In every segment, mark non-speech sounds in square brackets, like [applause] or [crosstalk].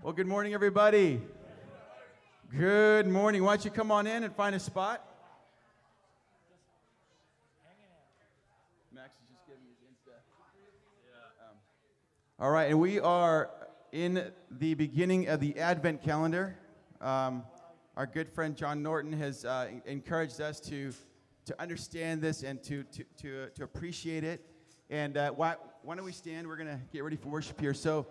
Well, good morning, everybody. Good morning. Why don't you come on in and find a spot? Max is just giving his Insta. Um, all right, and we are in the beginning of the Advent calendar. Um, our good friend John Norton has uh, encouraged us to, to understand this and to, to, to, to appreciate it. And uh, why, why don't we stand? We're going to get ready for worship here. So,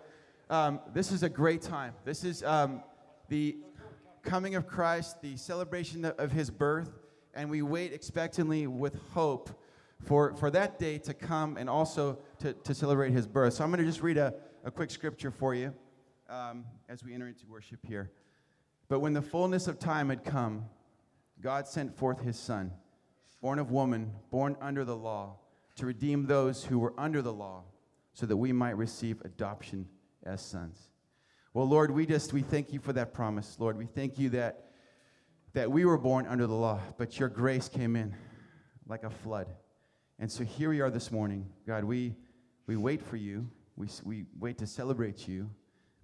um, this is a great time. This is um, the coming of Christ, the celebration of- his birth, and we wait expectantly with hope for, for that day to come and also to, to celebrate his birth. So I'm going to just read a, a quick scripture for you um, as we enter into worship here. But when the fullness of time had come, God sent forth his son, born of woman, born under the law, to redeem those who were under the law, so that we might receive adoption as sons. Well, Lord, we just we thank you for that promise, Lord. We thank you that that we were born under the law, but your grace came in like a flood. And so here we are this morning. God, we we wait for you. We we wait to celebrate you,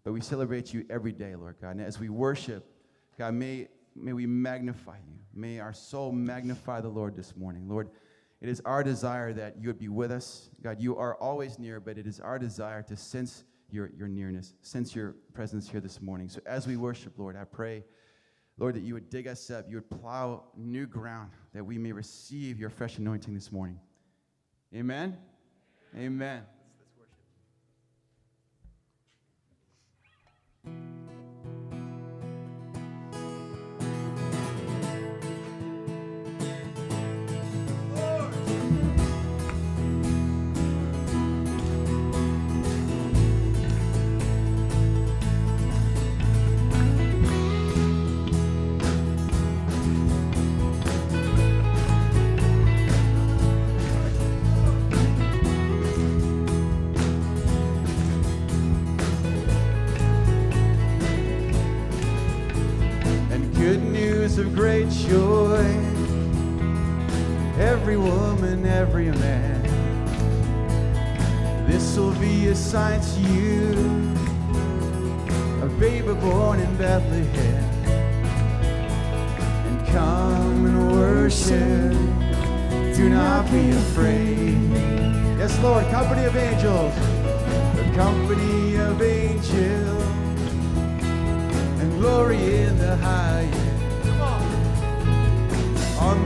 but we celebrate you every day, Lord God. And as we worship, God, may may we magnify you. May our soul magnify the Lord this morning. Lord, it is our desire that you would be with us. God, you are always near, but it is our desire to sense your, your nearness, sense your presence here this morning. So as we worship, Lord, I pray, Lord, that you would dig us up, you would plow new ground, that we may receive your fresh anointing this morning. Amen? Amen. and joy. Every woman, every man. This will be a sign to you, a baby born in Bethlehem. And come and worship. Do not be afraid. Yes, Lord, company of angels, the company of angels and glory in the highest.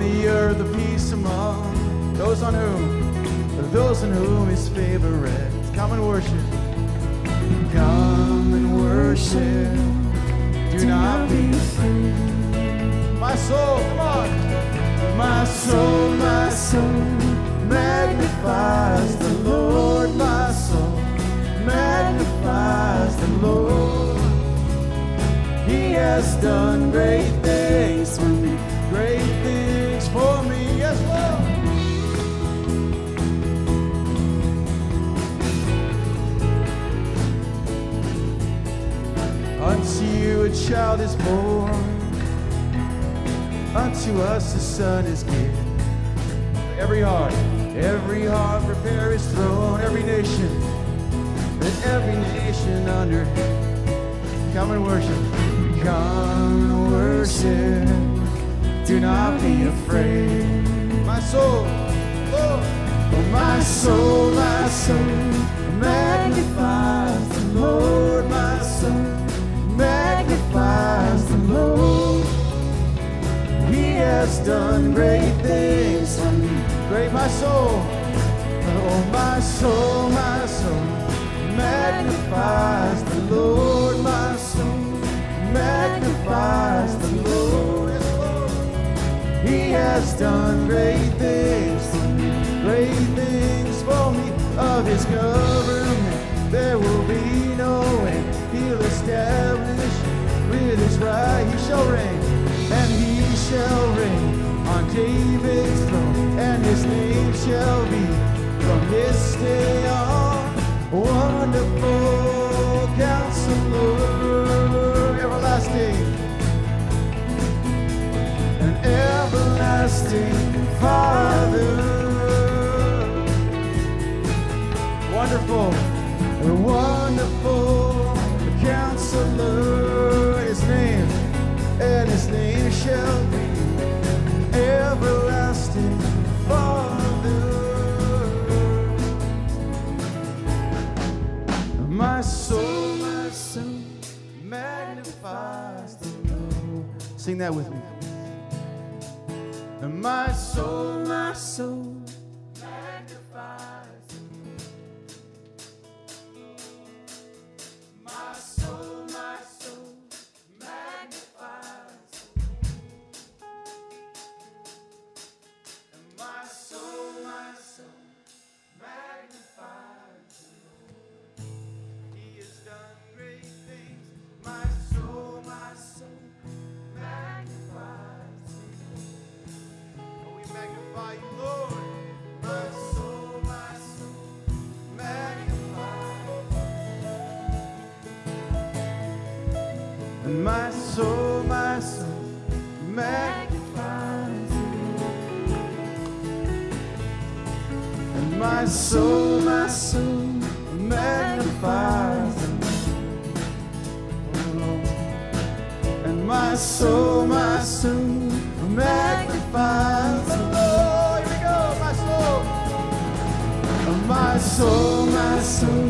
The earth, the peace among those on whom, those in whom His favor rests. Come and worship. Come and worship. Do not be afraid. My soul, come on. My soul, my soul magnifies the Lord. My soul magnifies the Lord. He has done great things for me, great things you a child is born, unto us a son is given. Every heart, every heart prepare his throne, every nation, let every nation under him Come and worship. Come and worship. Do not be afraid. My soul, Lord. Oh, my soul, my soul magnifies the Lord. My soul magnifies the Lord. He has done great things for me. Great, my soul. Oh, my soul, my soul magnifies the Lord. My soul magnifies the Lord. He has done great things for me, great things for me. Of His government there will be no end. He'll establish right. He shall reign, and He shall reign on David's throne, and His name shall be from this day on. Wonderful Counselor, everlasting, and everlasting Father. Wonderful, wonderful Counselor. And his name shall be everlasting Father. My soul, my soul magnifies the Lord. Sing that with me. My soul, my soul soul, my soul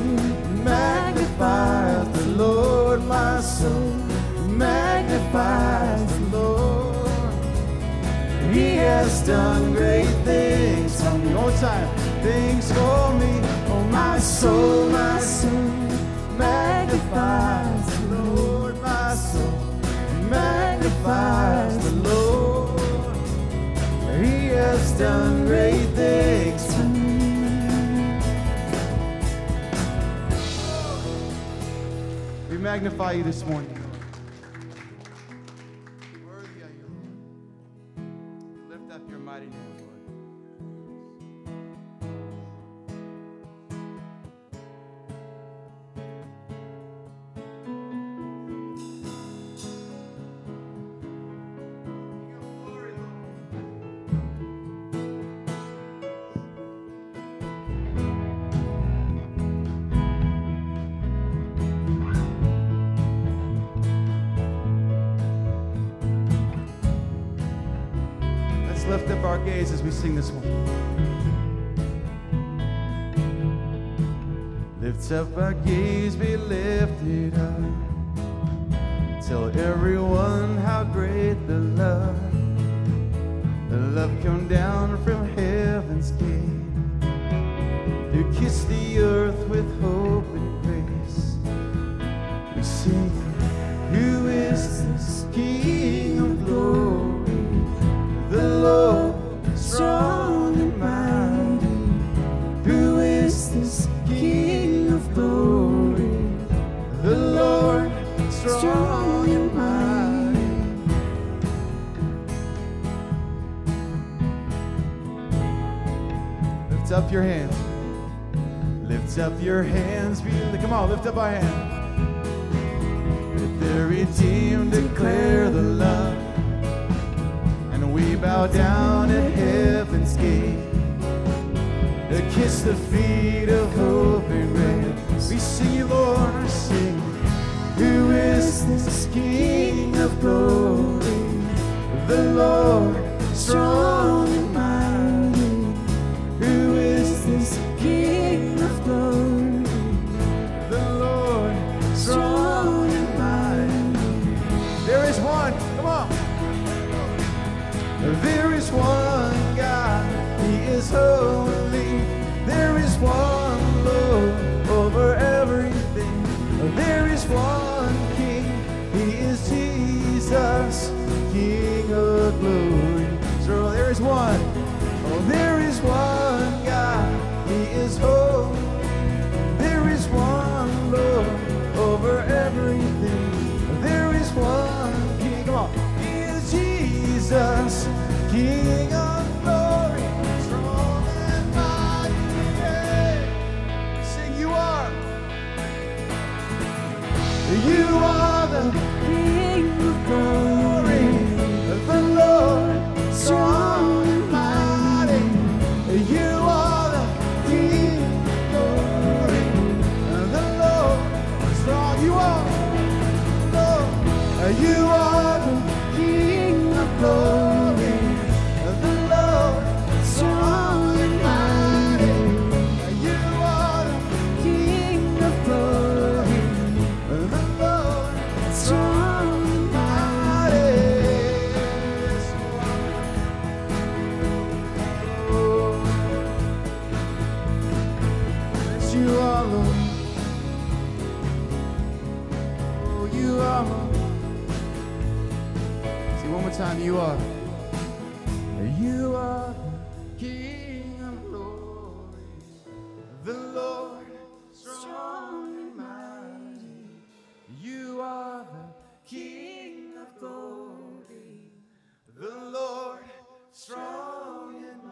magnifies the Lord. My soul magnifies the Lord. He has done great things. Tell me one time. Things for me. Oh, my soul, my soul magnifies the Lord. My soul magnifies the Lord. He has done great things magnify you this morning. Hands. Be- Come on, lift up our hands. Let the redeemed declare the love and we bow down at heaven's gate to kiss the feet of hope and grace. We sing you, Lord, we sing. Who is this King of glory? The Lord, strong and mighty. Who is this King of glory? One God, He is holy. There is one Lord over everything. There is one King, He is Jesus, King of glory. You are the King of glory, the Lord strong in mighty. You are the King of glory, the Lord strong mighty.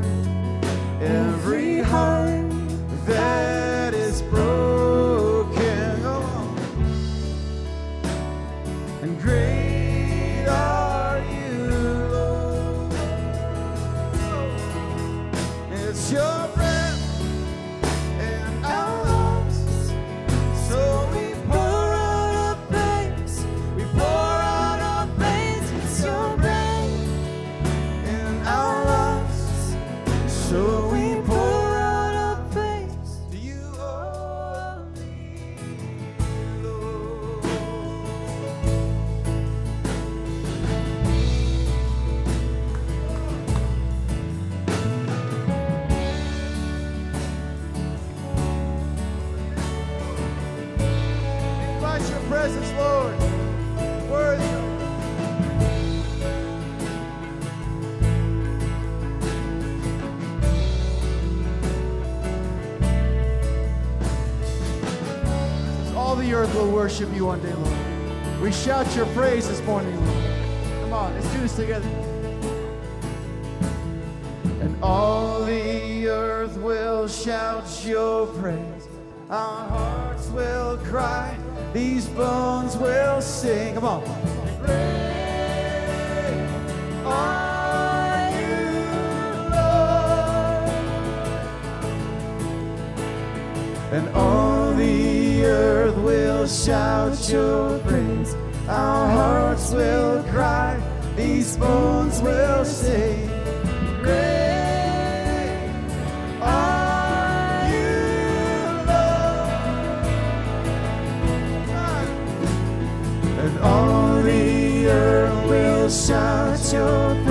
shout your praise this morning. Come on, let's do this together. And all the earth will shout your praise. Our hearts will cry. These bones will sing. Come on. Great are you, Lord. And all the earth will shout your praise. Our hearts will cry, these bones will say, Great are you, Lord. And all the earth will shout your praise.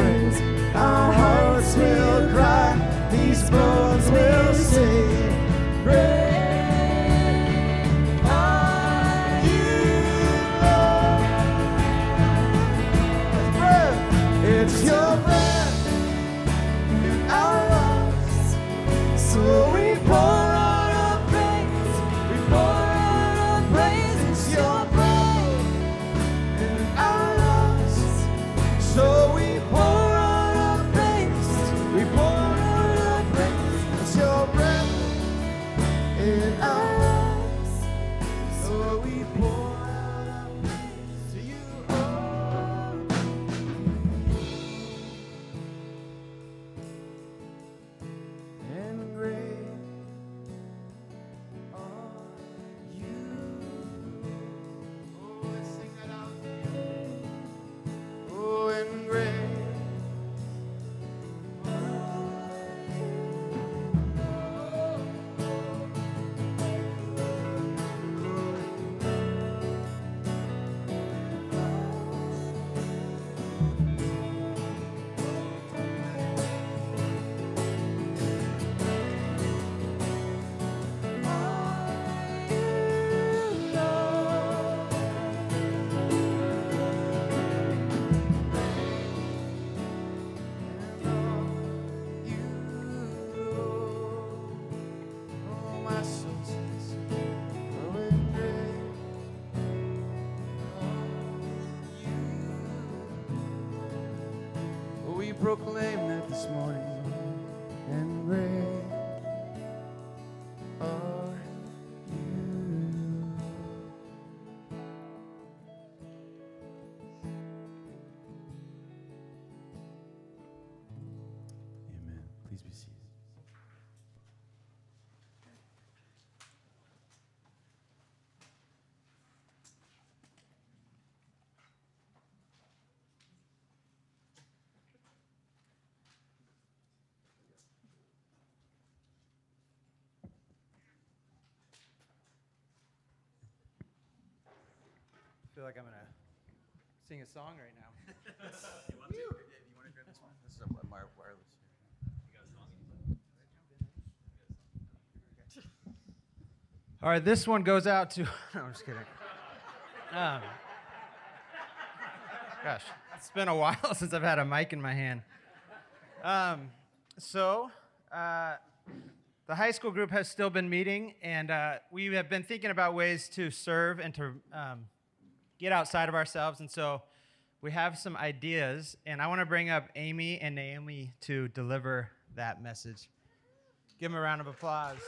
Please be seated. I feel like I'm gonna sing a song right now. [laughs] you want to? you want to grab this one? This is a wireless. All right, this one goes out to. [laughs] No, I'm just kidding. Um, gosh, it's been a while [laughs] since I've had a mic in my hand. Um, so, uh, the high school group has still been meeting, and uh, we have been thinking about ways to serve and to um, get outside of ourselves. And so, we have some ideas, and I want to bring up Amy and Naomi to deliver that message. Give them a round of applause.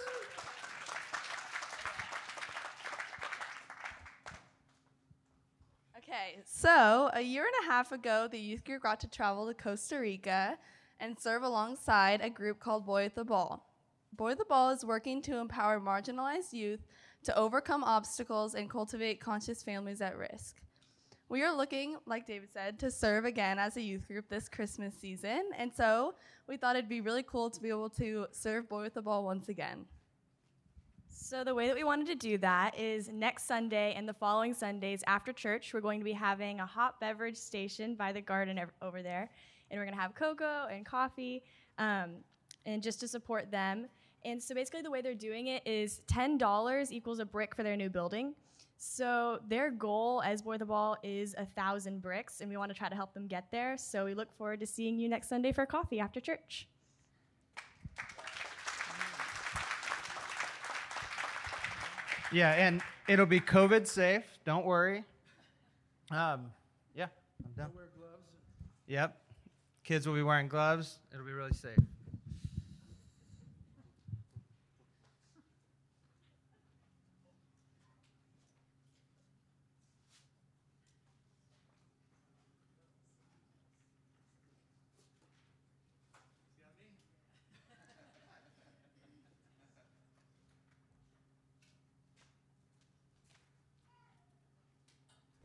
Okay, so a year and a half ago, the youth group got to travel to Costa Rica and serve alongside a group called Boy with the Ball. Boy with the Ball is working to empower marginalized youth to overcome obstacles and cultivate conscious families at risk. We are looking, like David said, to serve again as a youth group this Christmas season, and so we thought it'd be really cool to be able to serve Boy with the Ball once again. So, the way that we wanted to do that is next Sunday and the following Sundays after church, we're going to be having a hot beverage station by the garden over there. And we're going to have cocoa and coffee, um, and just to support them. And so, basically, the way they're doing it is $10 equals a brick for their new building. So, their goal as Boy the Ball is a thousand bricks, and we want to try to help them get there. So, we look forward to seeing you next Sunday for coffee after church. Yeah, and it'll be COVID safe. Don't worry. Um, yeah, I'm done. Wear gloves. Yep. Kids will be wearing gloves. It'll be really safe.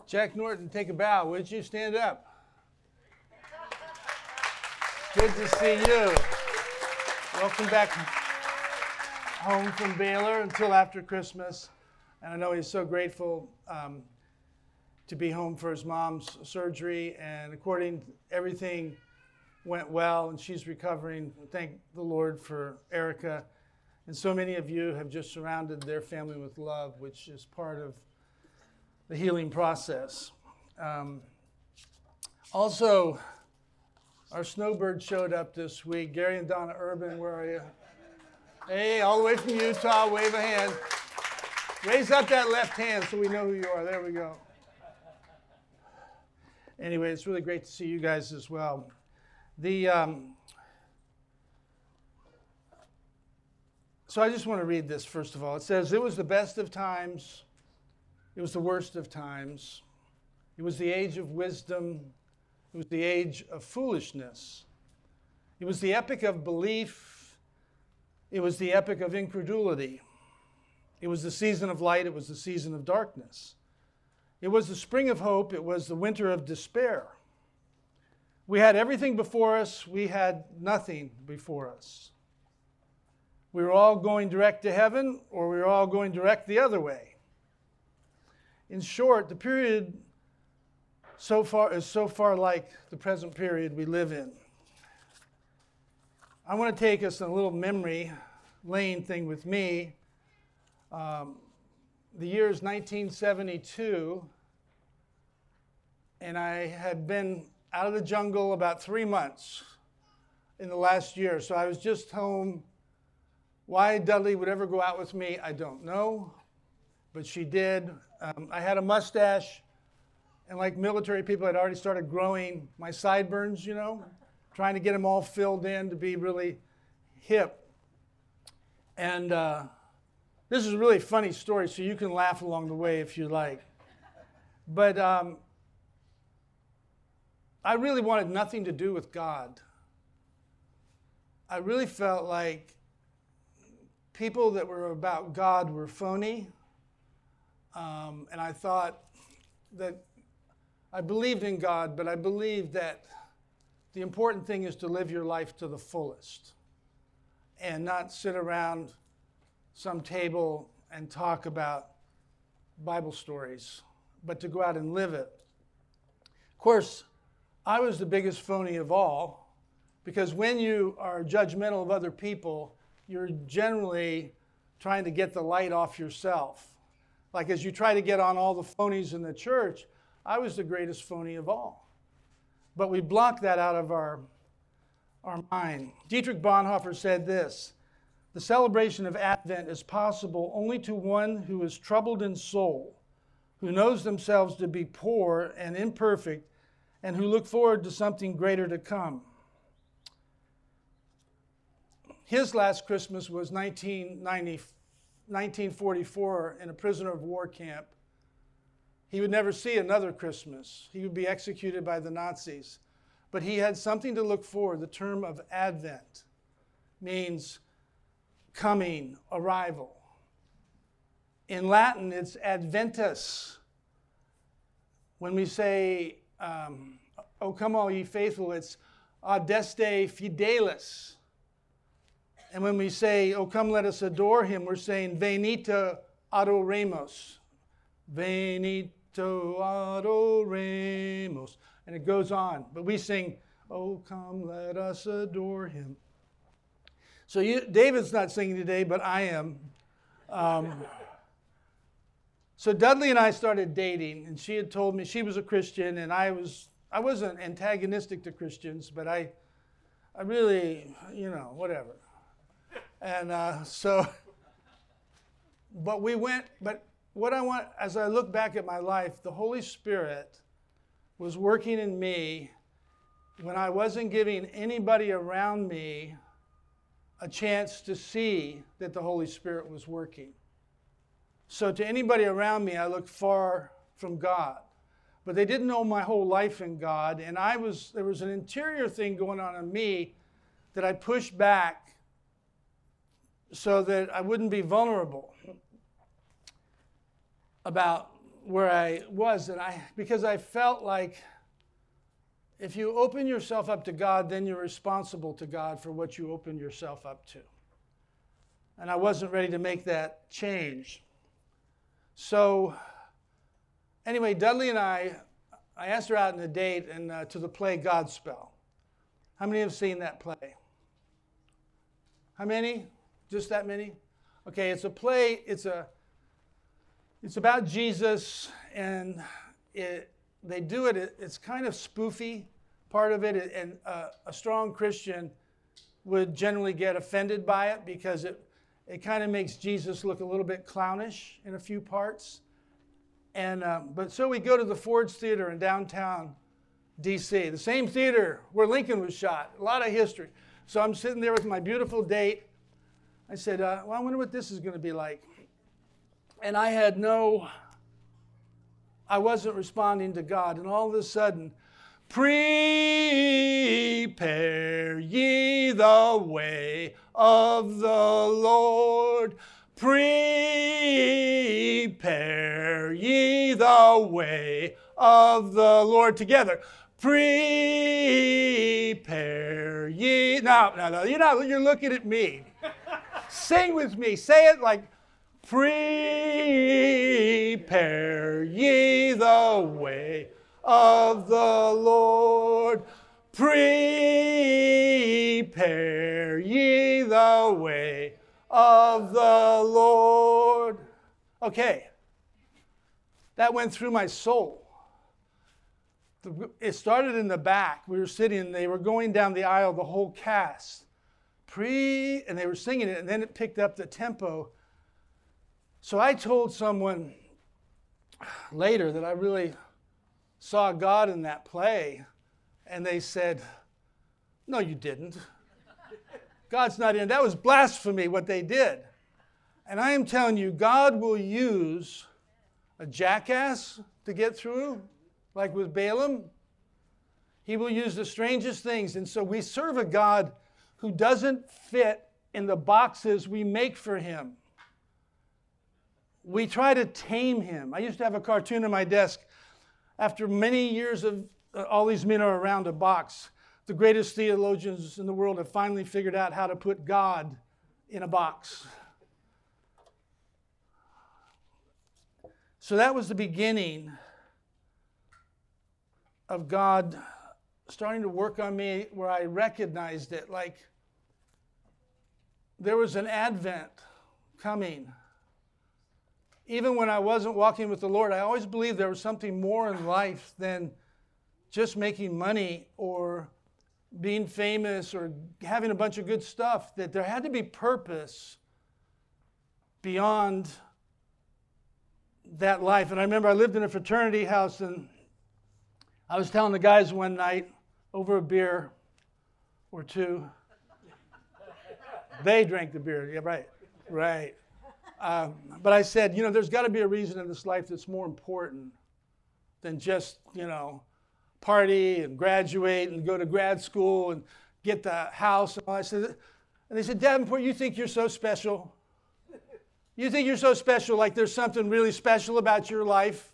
Jack Norton, take a bow. Would you stand up? Good to see you. Welcome back home from Baylor until after Christmas. And I know he's so grateful um, to be home for his mom's surgery. And according everything went well, and she's recovering. Thank the Lord for Erica. And so many of you have just surrounded their family with love, which is part of the healing process. Um, also, our snowbird showed up this week. Gary and Donna Urban, where are you? Hey, all the way from Utah, wave a hand. Raise up that left hand so we know who you are. There we go. Anyway, it's really great to see you guys as well. The um, so I just want to read this first of all. It says, "It was the best of times." It was the worst of times. It was the age of wisdom. It was the age of foolishness. It was the epic of belief. It was the epic of incredulity. It was the season of light. It was the season of darkness. It was the spring of hope. It was the winter of despair. We had everything before us. We had nothing before us. We were all going direct to heaven, or we were all going direct the other way. In short, the period so far is so far like the present period we live in. I want to take us on a little memory lane thing with me. Um, the year is 1972, and I had been out of the jungle about three months in the last year. So I was just home. Why Dudley would ever go out with me, I don't know, but she did. Um, I had a mustache, and like military people, I'd already started growing my sideburns, you know, trying to get them all filled in to be really hip. And uh, this is a really funny story, so you can laugh along the way if you like. But um, I really wanted nothing to do with God. I really felt like people that were about God were phony. Um, and I thought that I believed in God, but I believed that the important thing is to live your life to the fullest and not sit around some table and talk about Bible stories, but to go out and live it. Of course, I was the biggest phony of all because when you are judgmental of other people, you're generally trying to get the light off yourself. Like as you try to get on all the phonies in the church, I was the greatest phony of all. But we block that out of our, our mind. Dietrich Bonhoeffer said this The celebration of Advent is possible only to one who is troubled in soul, who knows themselves to be poor and imperfect, and who look forward to something greater to come. His last Christmas was 1990, 1944 in a prisoner of war camp. He would never see another Christmas. He would be executed by the Nazis. But he had something to look for. The term of Advent means coming, arrival. In Latin, it's Adventus. When we say, um, O come all ye faithful, it's Adeste Fideles. And when we say, Oh, come, let us adore him, we're saying, Venite adoremus. Venite adoremus. And it goes on. But we sing, Oh, come, let us adore him. So you, David's not singing today, but I am. Um, so Dudley and I started dating, and she had told me she was a Christian, and I was I wasn't antagonistic to Christians, but I I really, you know, whatever. And uh, so, [laughs] but we went, but what I want, as I look back at my life, the Holy Spirit was working in me when I wasn't giving anybody around me a chance to see that the Holy Spirit was working. So to anybody around me, I looked far from God. But they didn't know my whole life in God, and I was there was an interior thing going on in me that I pushed back so that I wouldn't be vulnerable about where I was and I because I felt like if you open yourself up to God, then you're responsible to God for what you open yourself up to. And I wasn't ready to make that change. So, anyway, Dudley and I, I asked her out on a date and uh, to the play Godspell. How many have seen that play? How many? Just that many? Okay, it's a play, it's a it's about Jesus and it, they do it it's kind of spoofy part of it and uh, a strong Christian would generally get offended by it because it it kind of makes Jesus look a little bit clownish in a few parts. And um, but so we go to the Ford's Theater in downtown D.C., the same theater where Lincoln was shot. A lot of history. So I'm sitting there with my beautiful date, I said, uh, Well, I wonder what this is going to be like. And I had no, I wasn't responding to God. And all of a sudden, prepare ye the way of the Lord. Prepare ye the way of the Lord together. Prepare ye. No, no, no. You're not. You're looking at me. [laughs] Sing with me. Say it like, Prepare ye the way of the Lord. Prepare ye the way of the Lord. Okay. That went through my soul. It started in the back. We were sitting, they were going down the aisle, the whole cast pre, and they were singing it, and then it picked up the tempo. So I told someone later that I really saw God in that play, and they said, No, you didn't. God's not in. That was blasphemy what they did. And I am telling you, God will use a jackass to get through, like with Balaam. He will use the strangest things. And so we serve a God who doesn't fit in the boxes we make for him. We try to tame him. I used to have a cartoon on my desk. After many years of uh, all these men are around a box, the greatest theologians in the world have finally figured out how to put God in a box. So that was the beginning of God starting to work on me where I recognized it like there was an advent coming. Even when I wasn't walking with the Lord, I always believed there was something more in life than just making money or being famous or having a bunch of good stuff, that there had to be purpose beyond that life. And I remember I lived in a fraternity house and I was telling the guys one night over a beer or two. they drank the beer. Yeah, right. Right. Um, but I said, you know, there's got to be a reason in this life that's more important than just, you know, party and graduate and go to grad school and get the house. And I said, and they said, Davenport, you think you're so special? You think you're so special, like there's something really special about your life?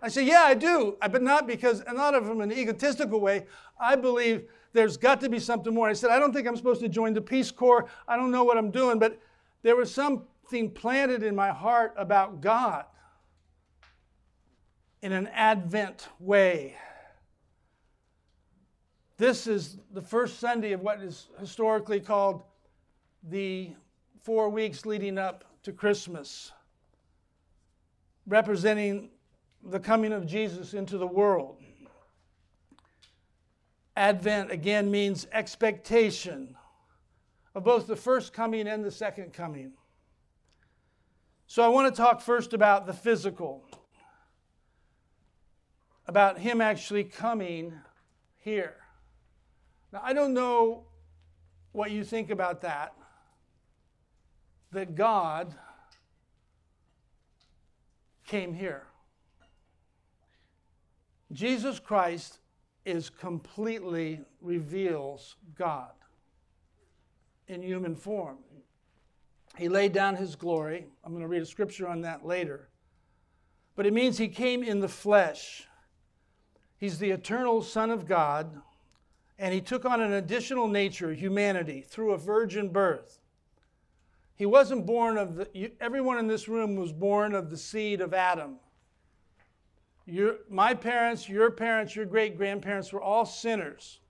I said, Yeah, I do, uh, but not because, and not from an egotistical way. I believe there's got to be something more. I said, I don't think I'm supposed to join the Peace Corps. I don't know what I'm doing, but there was something planted in my heart about God in an Advent way. This is the first Sunday of what is historically called the four weeks leading up to Christmas, representing the coming of Jesus into the world. Advent again means expectation of both the first coming and the second coming. So I want to talk first about the physical, about Him actually coming here. Now, I don't know what you think about that, that God came here. Jesus Christ is completely reveals God in human form. He laid down his glory. I'm going to read a scripture on that later. But it means he came in the flesh. He's the eternal Son of God and he took on an additional nature, humanity, through a virgin birth. He wasn't born of the, everyone in this room was born of the seed of Adam. Your, my parents, your parents, your great grandparents were all sinners.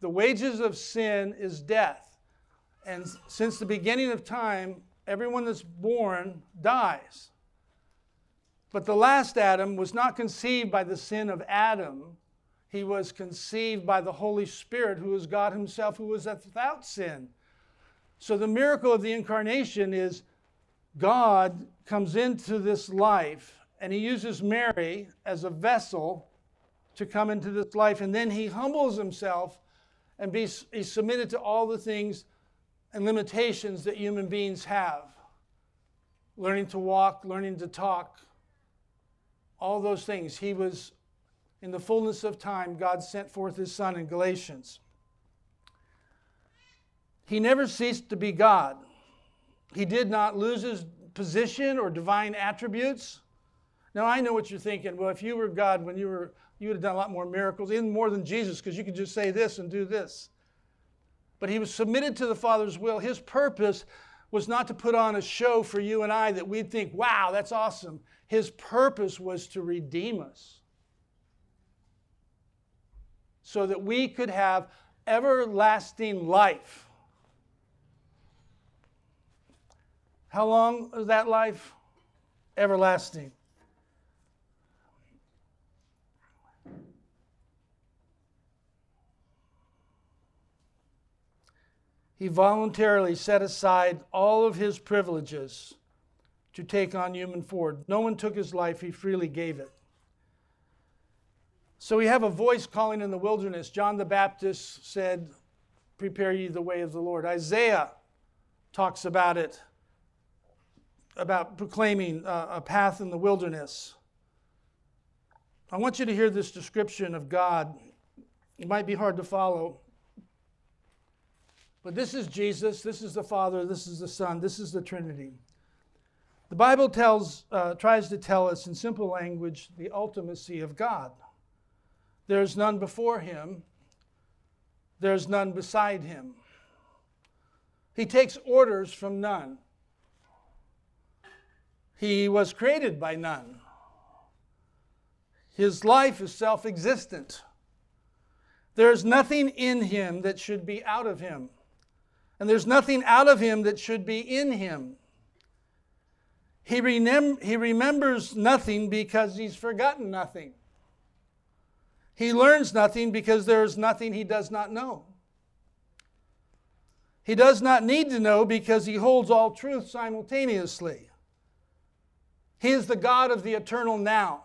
The wages of sin is death. And since the beginning of time, everyone that's born dies. But the last Adam was not conceived by the sin of Adam, he was conceived by the Holy Spirit, who is God Himself, who was without sin. So the miracle of the incarnation is God comes into this life and He uses Mary as a vessel to come into this life. And then He humbles Himself and be, He's submitted to all the things and limitations that human beings have learning to walk, learning to talk, all those things. He was in the fullness of time, God sent forth his Son in Galatians. He never ceased to be God. He did not lose his position or divine attributes. Now, I know what you're thinking. Well, if you were God when you were, you would have done a lot more miracles, even more than Jesus, because you could just say this and do this. But he was submitted to the Father's will. His purpose was not to put on a show for you and I that we'd think, wow, that's awesome. His purpose was to redeem us so that we could have everlasting life. How long is that life? Everlasting. He voluntarily set aside all of his privileges to take on human form. No one took his life, he freely gave it. So we have a voice calling in the wilderness. John the Baptist said, prepare ye the way of the Lord. Isaiah talks about it, about proclaiming a path in the wilderness. I want you to hear this description of God. It might be hard to follow. But this is Jesus, this is the Father, this is the Son, this is the Trinity. The Bible tells, uh, tries to tell us in simple language the ultimacy of God. There's none before him, there's none beside him. He takes orders from none. He was created by none. His life is self existent. There's nothing in him that should be out of him. And there's nothing out of him that should be in him. He, remem- he remembers nothing because he's forgotten nothing. He learns nothing because there is nothing he does not know. He does not need to know because he holds all truth simultaneously. He is the God of the eternal now.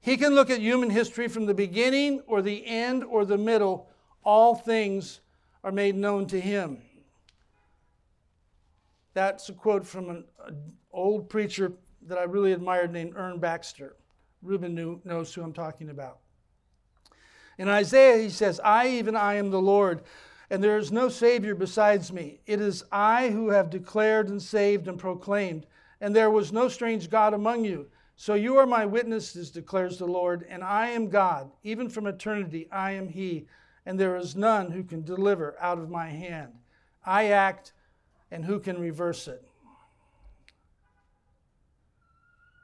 He can look at human history from the beginning or the end or the middle. All things are made known to him. That's a quote from an, old preacher that I really admired named Ern Baxter. Reuben knew, knows who I'm talking about. In Isaiah, he says, I, even I, am the Lord, and there is no Savior besides me. It is I who have declared and saved and proclaimed, and there was no strange God among you. So you are my witnesses, declares the Lord, and I am God. Even from eternity, I am He, and there is none who can deliver out of my hand. I act, and who can reverse it?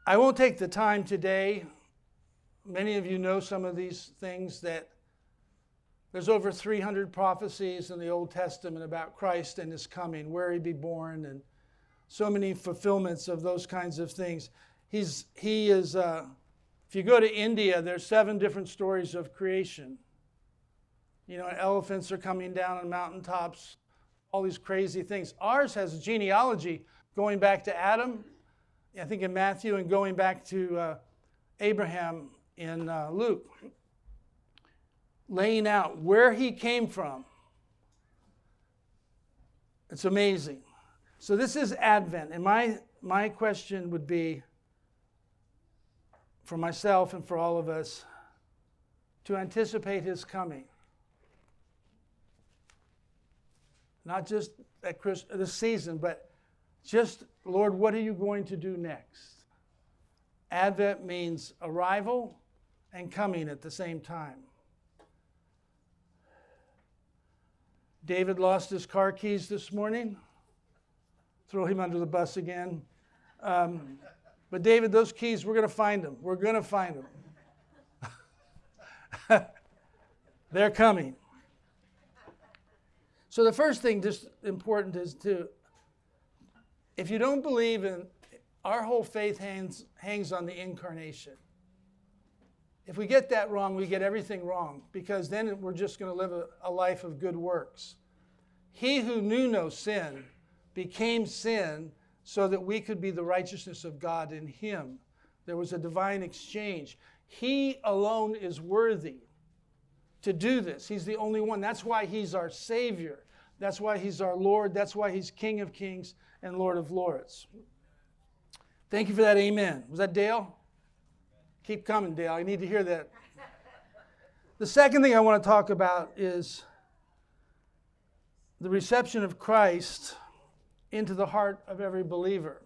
I won't take the time today. Many of you know some of these things that there's over 300 prophecies in the Old Testament about Christ and his coming, where he'd be born, and so many fulfillments of those kinds of things. He's, he is, uh, if you go to India, there's seven different stories of creation. You know, elephants are coming down on mountaintops, all these crazy things. Ours has a genealogy going back to Adam I think in Matthew and going back to uh, Abraham in uh, Luke, laying out where he came from. It's amazing. So this is Advent, and my my question would be for myself and for all of us to anticipate his coming. Not just at Christ, this season, but just, Lord, what are you going to do next? Advent means arrival and coming at the same time. David lost his car keys this morning. Throw him under the bus again. Um, but David, those keys, we're going to find them. We're going to find them. [laughs] They're coming. So the first thing, just important, is to if you don't believe in, our whole faith hangs, hangs on the incarnation. If we get that wrong, we get everything wrong because then we're just going to live a, a life of good works. He who knew no sin became sin so that we could be the righteousness of God in him. There was a divine exchange. He alone is worthy to do this. He's the only one. That's why he's our Savior. That's why he's our Lord. That's why he's King of Kings and Lord of Lords. Thank you for that amen. Was that Dale? Keep coming, Dale. I need to hear that. The second thing I want to talk about is the reception of Christ into the heart of every believer.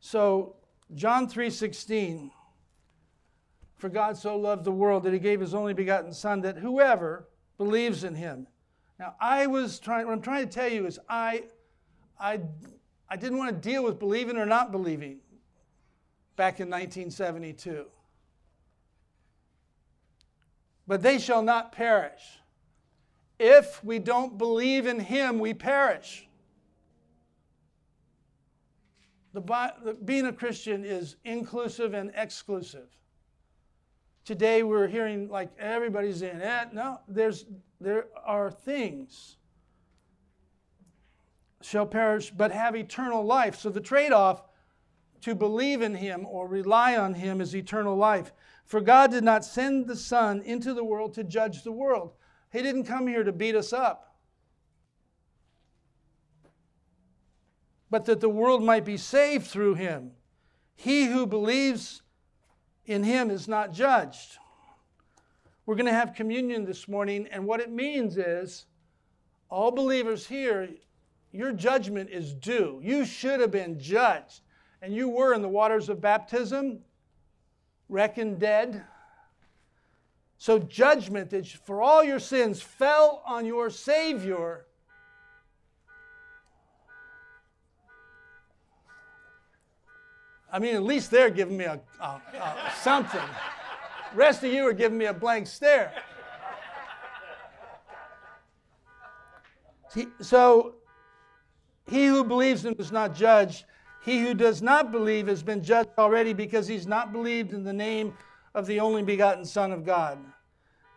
So, John 3:16 For God so loved the world that he gave his only begotten son that whoever believes in him. Now, I was trying what I'm trying to tell you is I I, I didn't want to deal with believing or not believing back in 1972. But they shall not perish. If we don't believe in Him, we perish. The, being a Christian is inclusive and exclusive. Today we're hearing like everybody's in. Eh, no, there's, there are things shall perish but have eternal life. So the trade off to believe in him or rely on him is eternal life. For God did not send the Son into the world to judge the world, He didn't come here to beat us up, but that the world might be saved through him. He who believes in him is not judged. We're going to have communion this morning, and what it means is all believers here, your judgment is due. You should have been judged, and you were in the waters of baptism, reckoned dead. So, judgment that for all your sins fell on your Savior. I mean, at least they're giving me a, a, a something. Rest of you are giving me a blank stare. So, he who believes him is not judged. He who does not believe has been judged already because he's not believed in the name of the only begotten Son of God.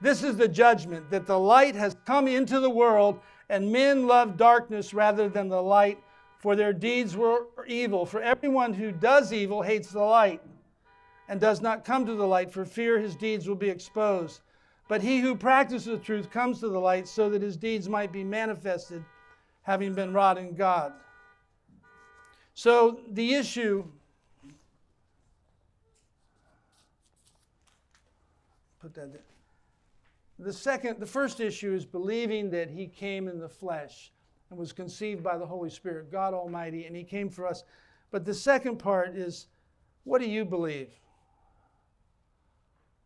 This is the judgment that the light has come into the world, and men love darkness rather than the light, for their deeds were evil. For everyone who does evil hates the light and does not come to the light for fear his deeds will be exposed. But he who practices the truth comes to the light so that his deeds might be manifested, having been wrought in God. So the issue put that there. The second, the first issue is believing that he came in the flesh and was conceived by the Holy Spirit, God Almighty, and he came for us. But the second part is what do you believe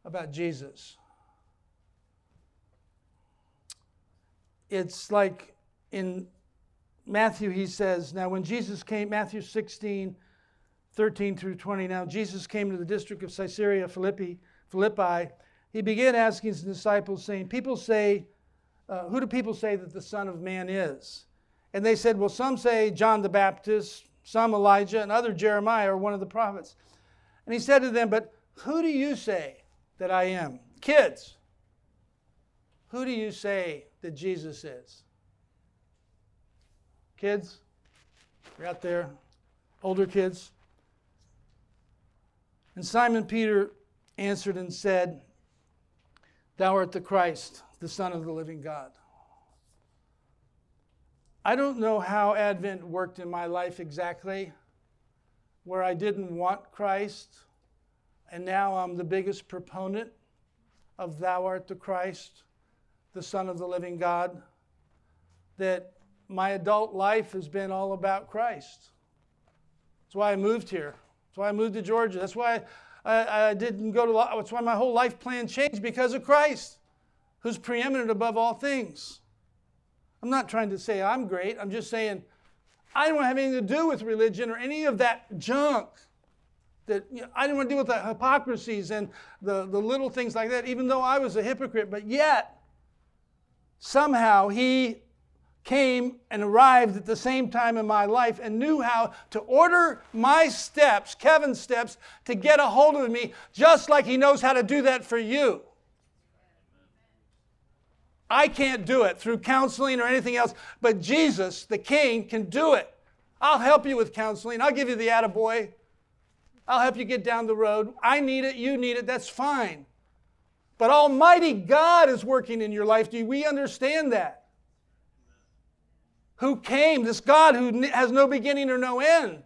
about Jesus? It's like in Matthew, he says, Now when Jesus came, Matthew 16, 13 through 20, now Jesus came to the district of Caesarea Philippi, Philippi he began asking his disciples, saying, People say, uh, Who do people say that the Son of Man is? And they said, Well, some say John the Baptist, some Elijah, and other Jeremiah or one of the prophets. And he said to them, But who do you say that I am? Kids, who do you say that Jesus is? Kids, you're out there, older kids. And Simon Peter answered and said, Thou art the Christ, the Son of the living God. I don't know how Advent worked in my life exactly, where I didn't want Christ, and now I'm the biggest proponent of Thou art the Christ, the Son of the living God, that my adult life has been all about Christ. That's why I moved here. That's why I moved to Georgia. That's why I, I didn't go to, law. that's why my whole life plan changed because of Christ, who's preeminent above all things. I'm not trying to say I'm great. I'm just saying I don't have anything to do with religion or any of that junk. That you know, I didn't want to deal with the hypocrisies and the, the little things like that, even though I was a hypocrite. But yet, somehow he came and arrived at the same time in my life and knew how to order my steps, Kevin's steps, to get a hold of me, just like he knows how to do that for you. I can't do it through counseling or anything else, but Jesus, the King, can do it. I'll help you with counseling. I'll give you the attaboy. I'll help you get down the road. I need it, you need it, that's fine. But Almighty God is working in your life. Do we understand that? who came, this God who has no beginning or no end,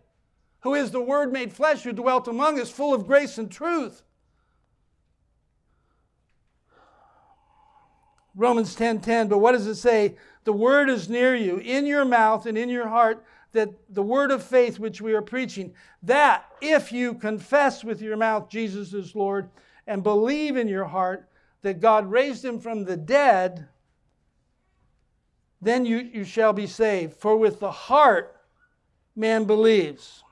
who is the Word made flesh, who dwelt among us, full of grace and truth. Romans 10:10, 10, 10, but what does it say? The word is near you, in your mouth and in your heart, that the word of faith which we are preaching, that if you confess with your mouth Jesus is Lord and believe in your heart that God raised him from the dead, then you, you shall be saved. For with the heart man believes,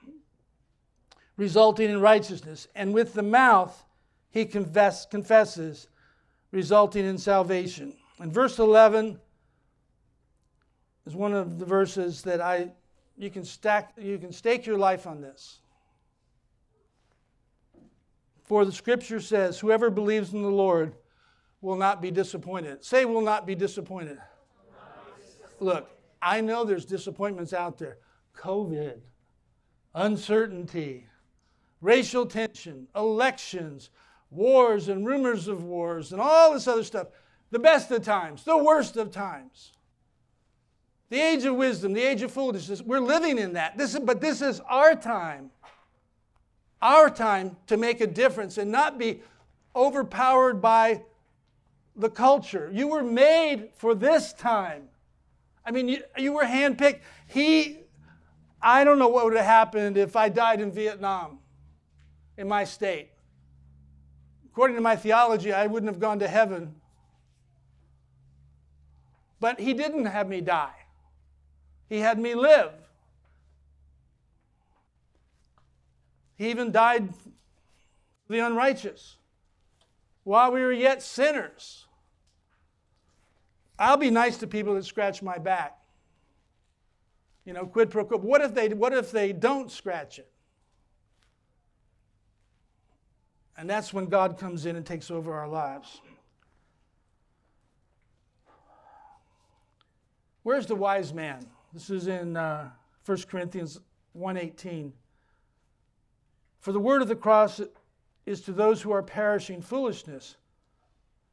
resulting in righteousness, and with the mouth he confess, confesses, resulting in salvation. And verse 11 is one of the verses that I you can stack you can stake your life on this. For the scripture says, whoever believes in the Lord will not be disappointed. Say will not be disappointed. Look, I know there's disappointments out there COVID, uncertainty, racial tension, elections, wars and rumors of wars, and all this other stuff. the best of times, the worst of times. The age of wisdom, the age of foolishness, we're living in that. This is, but this is our time. Our time to make a difference and not be overpowered by the culture. You were made for this time. I mean, you, you were handpicked. He, I don't know what would have happened if I died in Vietnam in my state. According to my theology, I wouldn't have gone to heaven. But He didn't have me die, He had me live. He even died for the unrighteous while we were yet sinners. I'll be nice to people that scratch my back. You know, quid pro quo. What if they, what if they don't scratch it? And that's when God comes in and takes over our lives. Where's the wise man? This is in uh, 1 Corinthians 1:18. For the word of the cross is to those who are perishing foolishness,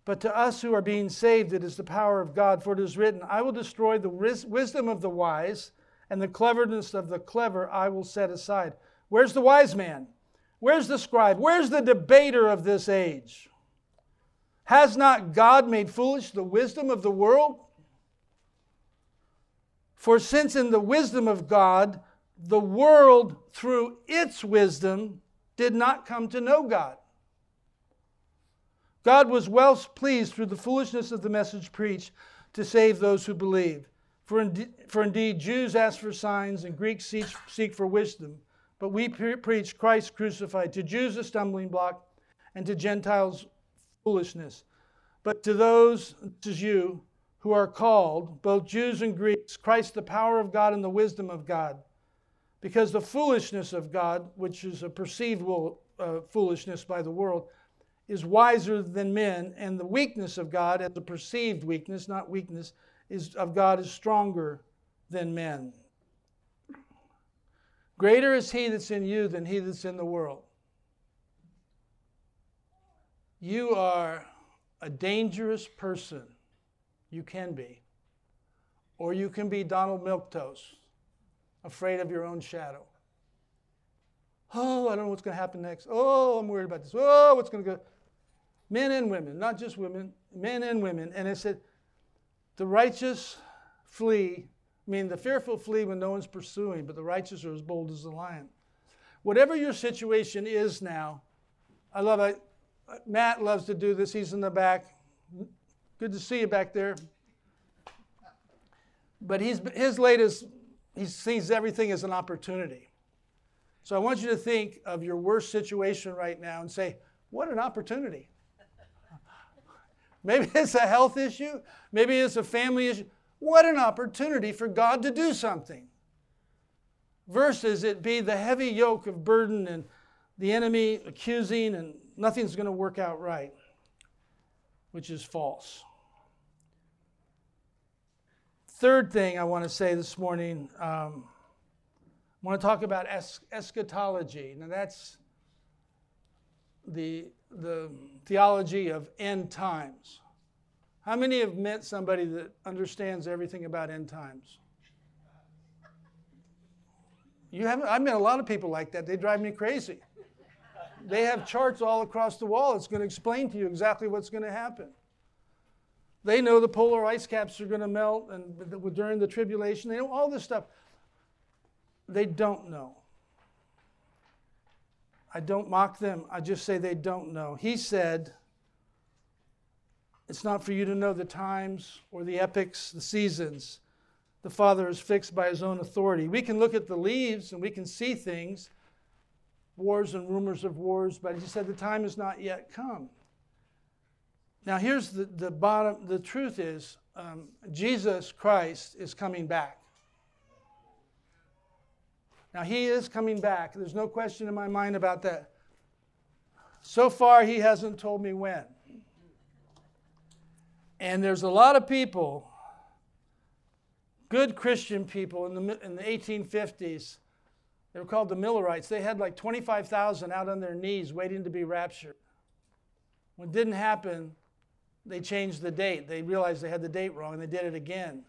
but to us who are being saved it is the power of God. For it is written, I will destroy the wisdom of the wise, and the cleverness of the clever I will set aside. Where's the wise man? Where's the scribe? Where's the debater of this age? Has not God made foolish the wisdom of the world? For since in the wisdom of God, the world through its wisdom did not come to know God. God was well pleased through the foolishness of the message preached to save those who believe. For, indeed, for indeed, Jews ask for signs and Greeks seek, seek for wisdom, but we pre- preach Christ crucified. To Jews, a stumbling block, and to Gentiles, foolishness. But to those, to you, who are called, both Jews and Greeks, Christ, the power of God and the wisdom of God. Because the foolishness of God, which is a perceived uh, foolishness by the world, is wiser than men, and the weakness of God, as a perceived weakness, not weakness, is of God is stronger than men. Greater is he that's in you than he that's in the world. You are a dangerous person. You can be. Or you can be Donald Milquetoast afraid of your own shadow. Oh, I don't know what's going to happen next. Oh, I'm worried about this. Oh, what's going to go? Men and women, not just women, men and women. And it said, the righteous flee. I mean, the fearful flee when no one's pursuing, but the righteous are as bold as the lion. Whatever your situation is now, I love it. Matt loves to do this. He's in the back. Good to see you back there. But he's, his latest he sees everything as an opportunity. So I want you to think of your worst situation right now and say, what an opportunity. [laughs] Maybe it's a health issue, maybe it's a family issue. What an opportunity for God to do something. Versus it be the heavy yoke of burden and the enemy accusing, and nothing's going to work out right, which is false. Third thing I want to say this morning, um, I want to talk about es- eschatology. Now, that's the, the theology of end times. How many have met somebody that understands everything about end times? You haven't, I've met a lot of people like that. They drive me crazy. They have charts all across the wall. It's going to explain to you exactly what's going to happen. They know the polar ice caps are going to melt and during the tribulation. They know all this stuff. They don't know. I don't mock them. I just say they don't know. He said, It's not for you to know the times or the epochs, the seasons. The Father is fixed by His own authority. We can look at the leaves and we can see things, wars and rumors of wars, but He said the time has not yet come. Now, here's the, the bottom the truth is um, Jesus Christ is coming back. Now, he is coming back. There's no question in my mind about that. So far, he hasn't told me when. And there's a lot of people, good Christian people in the, in the 1850s, they were called the Millerites. They had like 25,000 out on their knees waiting to be raptured. When it didn't happen, they changed the date. They realized they had the date wrong and they did it again.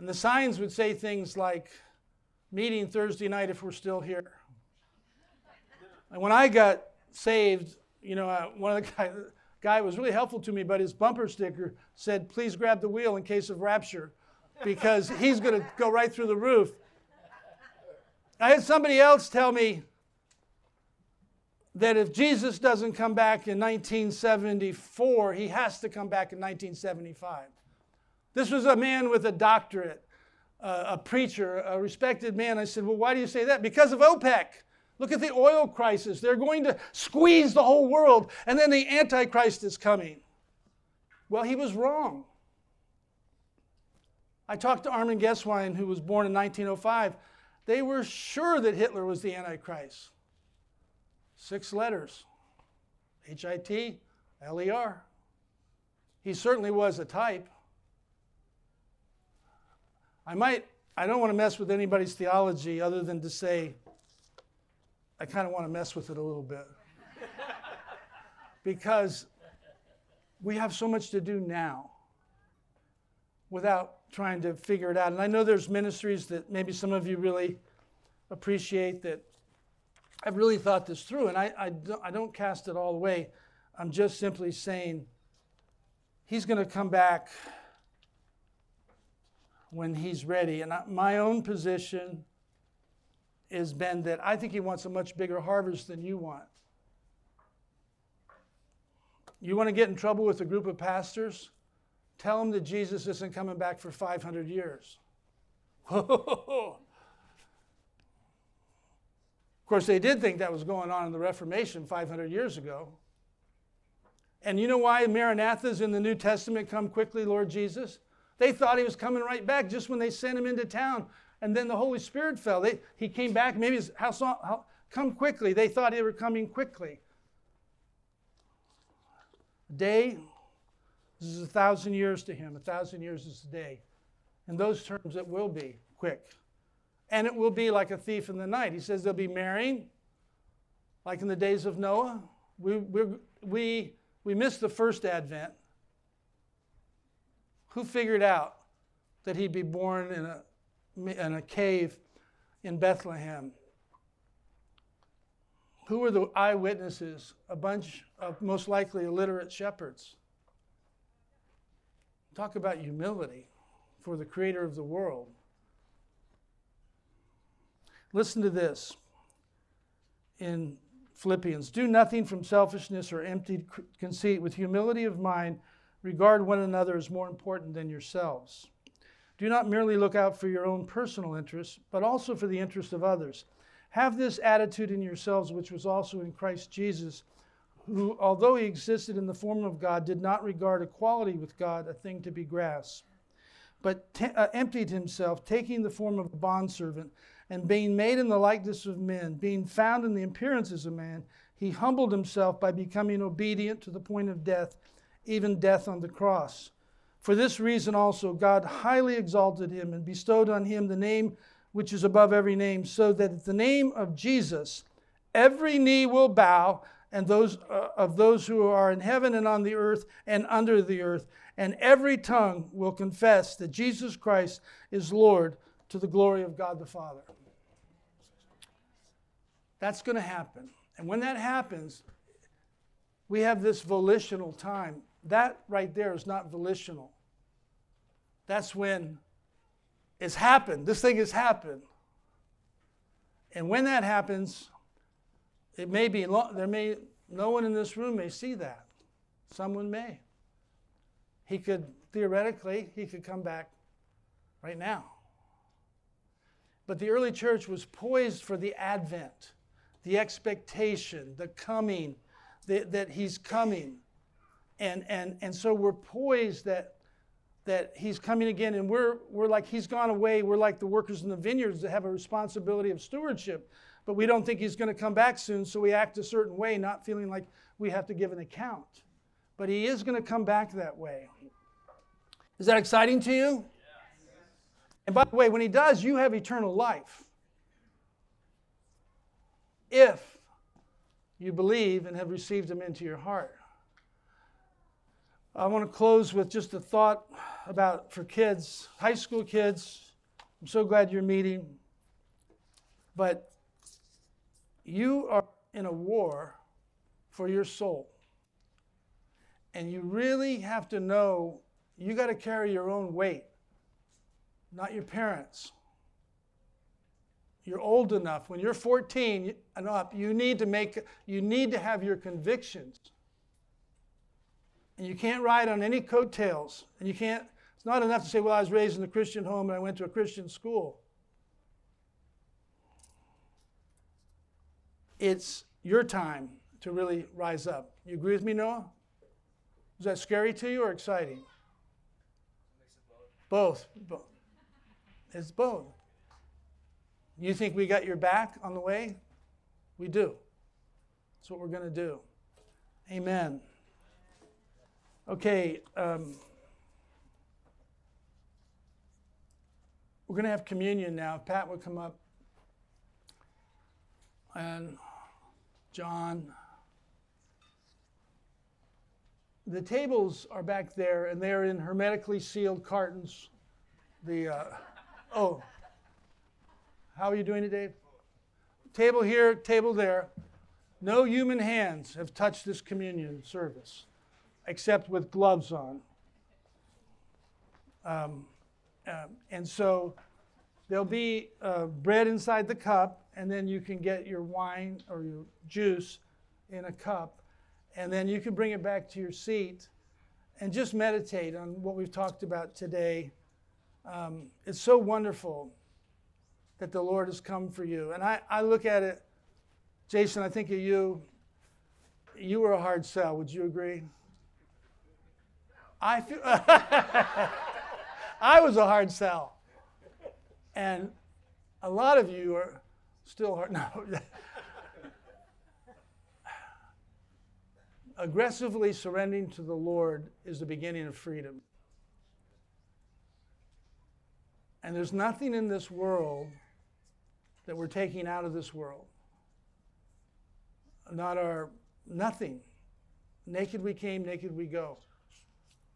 And the signs would say things like, meeting Thursday night if we're still here. And when I got saved, you know, uh, one of the guys, guy was really helpful to me, but his bumper sticker said, please grab the wheel in case of rapture, because he's going to go right through the roof. I had somebody else tell me that if Jesus doesn't come back in 1974, he has to come back in 1975. This was a man with a doctorate, uh, a preacher, a respected man. I said, Well, why do you say that? Because of OPEC. Look at the oil crisis. They're going to squeeze the whole world, and then the Antichrist is coming. Well, he was wrong. I talked to Armin Gesswein, who was born in 1905. They were sure that Hitler was the Antichrist. Six letters H I T L E R. He certainly was a type. I might, I don't want to mess with anybody's theology other than to say, I kind of want to mess with it a little bit. because we have so much to do now without trying to figure it out. And I know there's ministries that maybe some of you really appreciate that I've really thought this through. And I, I, don't, I don't cast it all away. I'm just simply saying he's going to come back when he's ready. And my own position has been that I think he wants a much bigger harvest than you want. You want to get in trouble with a group of pastors? Tell them that Jesus isn't coming back for 500 years. [laughs] of course, they did think that was going on in the Reformation 500 years ago. And you know why Maranatha's in the New Testament come quickly, Lord Jesus? They thought he was coming right back just when they sent him into town. And then the Holy Spirit fell. They, he came back, maybe his house, how, come quickly. They thought they were coming quickly. A day, this is a thousand years to him. A thousand years is a day. In those terms, it will be quick. And it will be like a thief in the night. He says they'll be marrying, like in the days of Noah. We, we, we, we missed the first advent. Who figured out that he'd be born in a, in a cave in Bethlehem? Who were the eyewitnesses? A bunch of most likely illiterate shepherds. Talk about humility for the creator of the world. Listen to this in Philippians Do nothing from selfishness or empty conceit, with humility of mind Regard one another as more important than yourselves. Do not merely look out for your own personal interests, but also for the interests of others. Have this attitude in yourselves, which was also in Christ Jesus, who, although he existed in the form of God, did not regard equality with God a thing to be grasped, but t- uh, emptied himself, taking the form of a bondservant, and being made in the likeness of men, being found in the appearance as a man, he humbled himself by becoming obedient to the point of death even death on the cross. For this reason also, God highly exalted him and bestowed on him the name which is above every name, so that at the name of Jesus, every knee will bow, and those uh, of those who are in heaven and on the earth and under the earth, and every tongue will confess that Jesus Christ is Lord to the glory of God the Father. That's going to happen. And when that happens, we have this volitional time that right there is not volitional. That's when it's happened. This thing has happened. And when that happens, it may be there may no one in this room may see that. Someone may. He could theoretically he could come back right now. But the early church was poised for the advent, the expectation, the coming, the, that he's coming and and and so we're poised that that he's coming again and we're we're like he's gone away. We're like the workers in the vineyards that have a responsibility of stewardship but we don't think he's going to come back soon so we act a certain way not feeling like we have to give an account. But he is going to come back that way. Is that exciting to you? And by the way when he does you have eternal life. If you believe and have received him into your heart I want to close with just a thought about for kids, high school kids. I'm so glad you're meeting. But you are in a war for your soul. And you really have to know you got to carry your own weight, not your parents. You're old enough. When you're 14 and up, you need to make you need to have your convictions. And you can't ride on any coattails. And you can't, it's not enough to say, well, I was raised in a Christian home and I went to a Christian school. It's your time to really rise up. You agree with me, Noah? Is that scary to you or exciting? Both. both. It's both. You think we got your back on the way? We do. That's what we're going to do. Amen. Okay. Um, we're going to have communion now. Pat would come up. And John. The tables are back there, and they're in hermetically sealed cartons. The uh, oh, how are you doing today? Table here, table there. No human hands have touched this communion service, except with gloves on. Um, uh, and so there'll be uh, bread inside the cup, and then you can get your wine or your juice in a cup and then you can bring it back to your seat and just meditate on what we've talked about today. Um, it's so wonderful that the Lord has come for you. And I, I look at it, Jason, I think of you. You were a hard sell. Would you agree? I feel [laughs] I was a hard sell. And a lot of you are still hard. [laughs] No aggressively surrendering to the Lord is the beginning of freedom. And there's nothing in this world that we're taking out of this world. Not our, nothing. Naked we came, naked we go.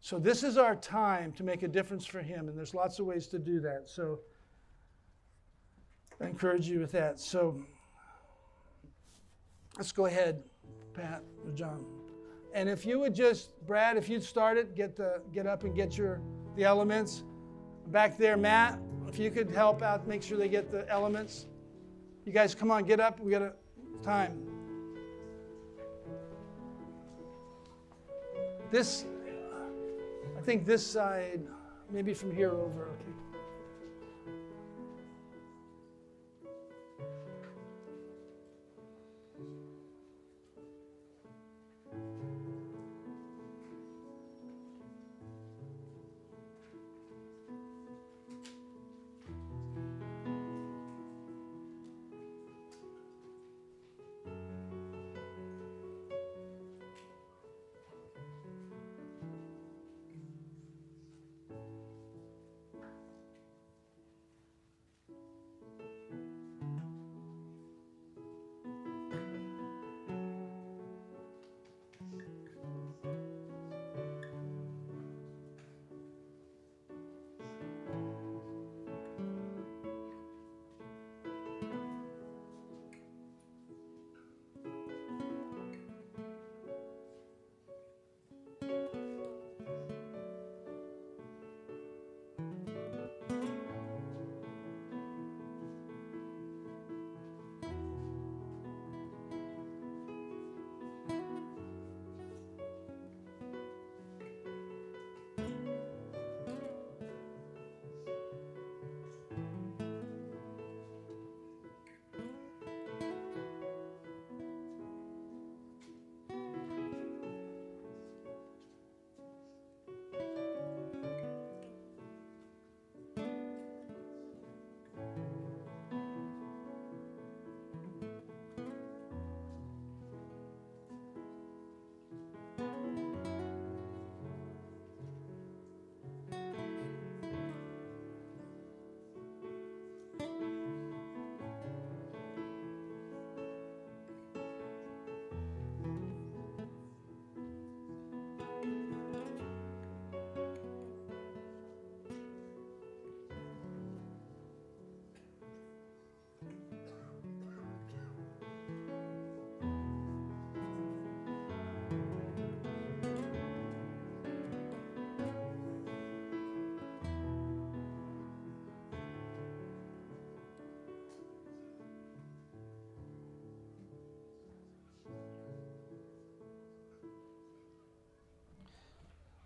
So this is our time to make a difference for Him, and there's lots of ways to do that. So I encourage you with that. So let's go ahead, Pat or John. And if you would just, Brad, if you'd start it, get the get up and get your the elements. Back there, Matt, if you could help out, make sure they get the elements. You guys come on, get up. We got a time. This think this side, maybe from here over, okay.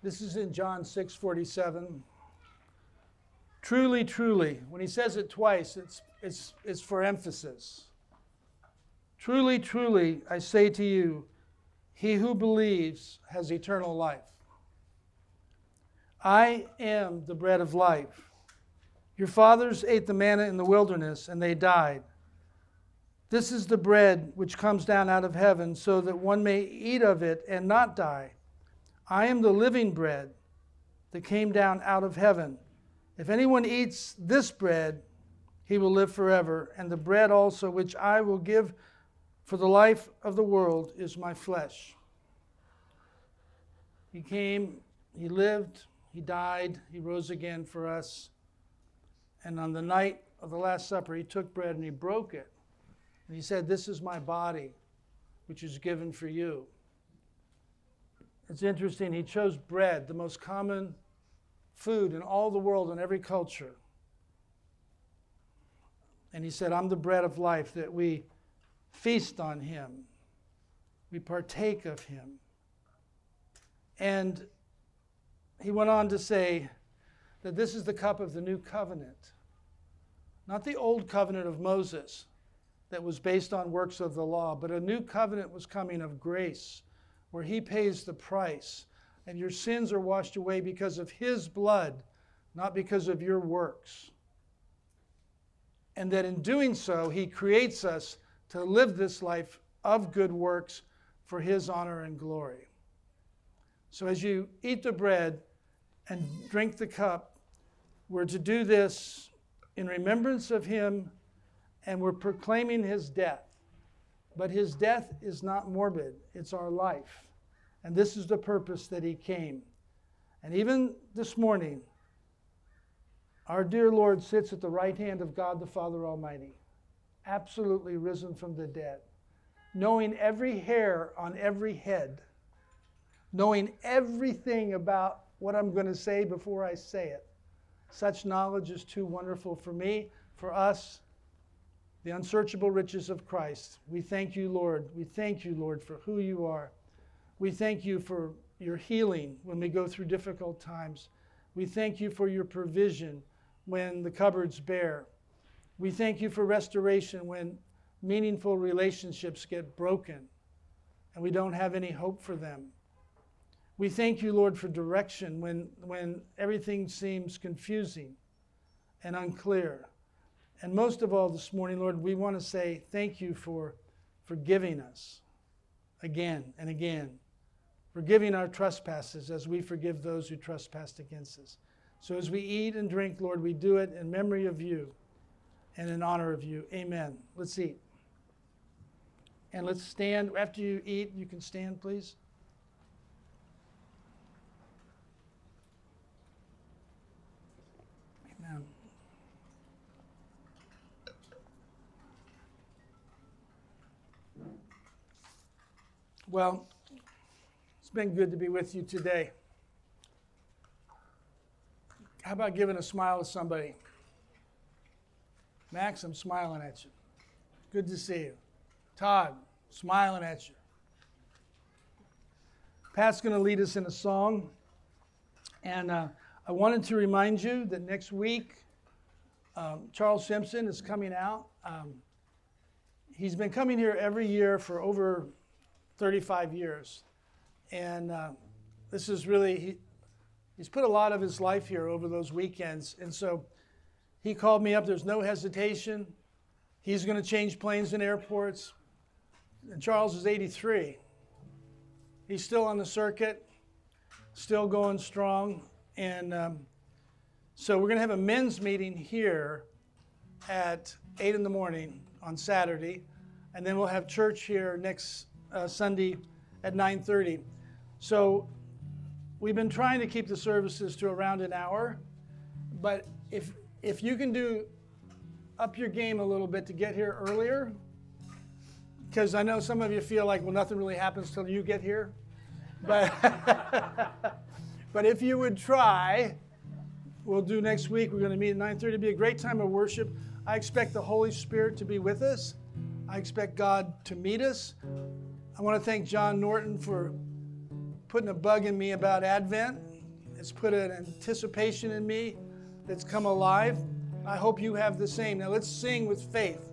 This is in John 6 47. Truly, truly. When he says it twice, it's, it's, it's for emphasis. Truly, truly, I say to you, he who believes has eternal life. I am the bread of life. Your fathers ate the manna in the wilderness, and they died. This is the bread which comes down out of heaven, so that one may eat of it and not die. I am the living bread that came down out of heaven. If anyone eats this bread, he will live forever. And the bread also which I will give for the life of the world is my flesh. He came, he lived, he died, he rose again for us. And on the night of the Last Supper, he took bread and he broke it. And he said, This is my body, which is given for you. It's interesting, he chose bread, the most common food in all the world, in every culture. And he said, I'm the bread of life, that we feast on him, we partake of him. And he went on to say that this is the cup of the new covenant, not the old covenant of Moses that was based on works of the law, but a new covenant was coming of grace, where he pays the price, and your sins are washed away because of his blood, not because of your works. And that in doing so, he creates us to live this life of good works for his honor and glory. So as you eat the bread and drink the cup, we're to do this in remembrance of him and we're proclaiming his death. But his death is not morbid, it's our life. And this is the purpose that he came. And even this morning, our dear Lord sits at the right hand of God the Father Almighty, absolutely risen from the dead, knowing every hair on every head, knowing everything about what I'm going to say before I say it. Such knowledge is too wonderful for me, for us, the unsearchable riches of Christ. We thank you, Lord. We thank you, Lord, for who you are. We thank you for your healing when we go through difficult times. We thank you for your provision when the cupboard's bare. We thank you for restoration when meaningful relationships get broken and we don't have any hope for them. We thank you, Lord, for direction when, when everything seems confusing and unclear. And most of all, this morning, Lord, we want to say thank you for forgiving us again and again, forgiving our trespasses as we forgive those who trespass against us. So as we eat and drink, Lord, we do it in memory of you and in honor of you. Amen. Let's eat. And let's stand. After you eat, you can stand, please. Amen. Well, it's been good to be with you today. How about giving a smile to somebody? Max, I'm smiling at you. Good to see you. Todd, smiling at you. Pat's going to lead us in a song. And uh, I wanted to remind you that next week, um, Charles Simpson is coming out. Um, he's been coming here every year for over 35 years. And uh, this is really, he, he's put a lot of his life here over those weekends. And so he called me up. There's no hesitation. He's going to change planes and airports. And Charles is 83. He's still on the circuit, still going strong. And um, so we're going to have a men's meeting here at 8 in the morning on Saturday. And then we'll have church here next uh, Sunday at 9.30. So we've been trying to keep the services to around an hour. But if, if you can do up your game a little bit to get here earlier, because I know some of you feel like, well, nothing really happens till you get here. But, [laughs] but if you would try, we'll do next week. We're going to meet at 9:30. It'll be a great time of worship. I expect the Holy Spirit to be with us. I expect God to meet us. I want to thank John Norton for putting a bug in me about Advent. It's put an anticipation in me that's come alive. I hope you have the same. Now let's sing with faith.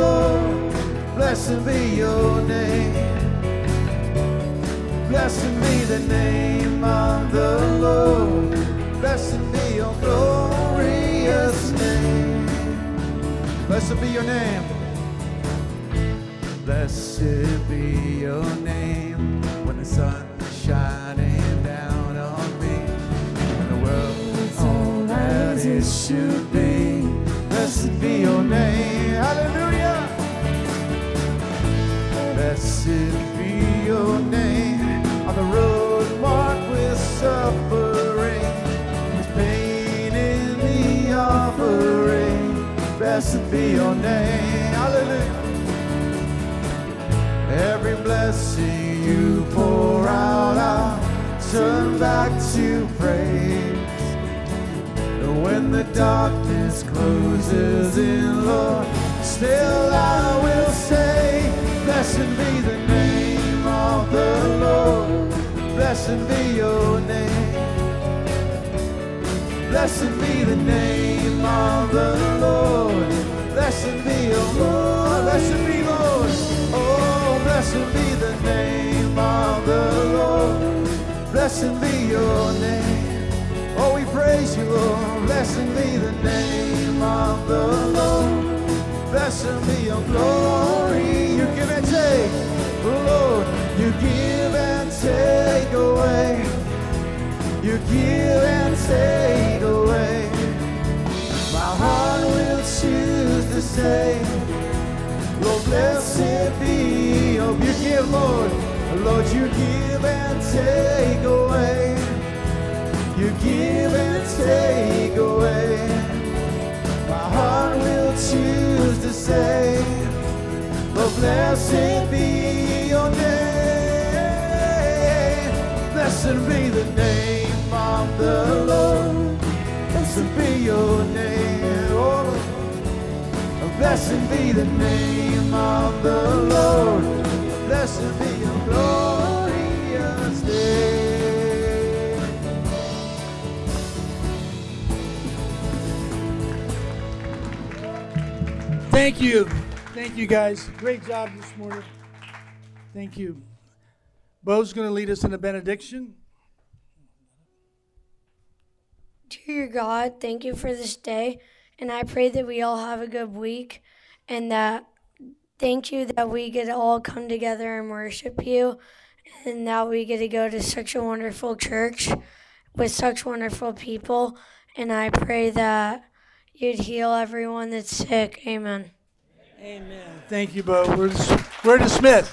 Lord. Blessed be your name. Blessed be the name of the Lord. Blessed be your glorious name. Blessed be your name. Blessed be your name when the sun's shining down on me. When the world's all it should be. Blessed be your name. Hallelujah. Blessed be your name on the road marked with suffering. There's pain in the offering. Blessed be your name. Hallelujah. Every blessing you pour out, I'll turn back to praise. When the darkness closes in, Lord, still I will say, Blessed be the name of the Lord. Blessed be your name. Blessed be the name of the Lord. Blessed be your Lord. Blessed be Lord. Oh, blessed be the name of the Lord. Blessed be your name. Oh, praise you, Lord. Blessed be the name of the Lord. Blessed be your glory. You give and take, Lord. You give and take away. You give and take away. My heart will choose to say, Lord, blessed be your. You give, Lord. Lord, you give and take away. You give and take away. My heart will choose to say, blessed be your name. Blessed be the name of the Lord. Blessed be your name. Oh, blessed be the name of the Lord. Blessed be Thank you. Thank you, guys. Great job this morning. Thank you. Bo's going to lead us in a benediction. Dear God, thank you for this day. And I pray that we all have a good week and that thank you that we get to all come together and worship you and that we get to go to such a wonderful church with such wonderful people. And I pray that you'd heal everyone that's sick. Amen. Amen. Thank you, Bo. We're, we're dismissed.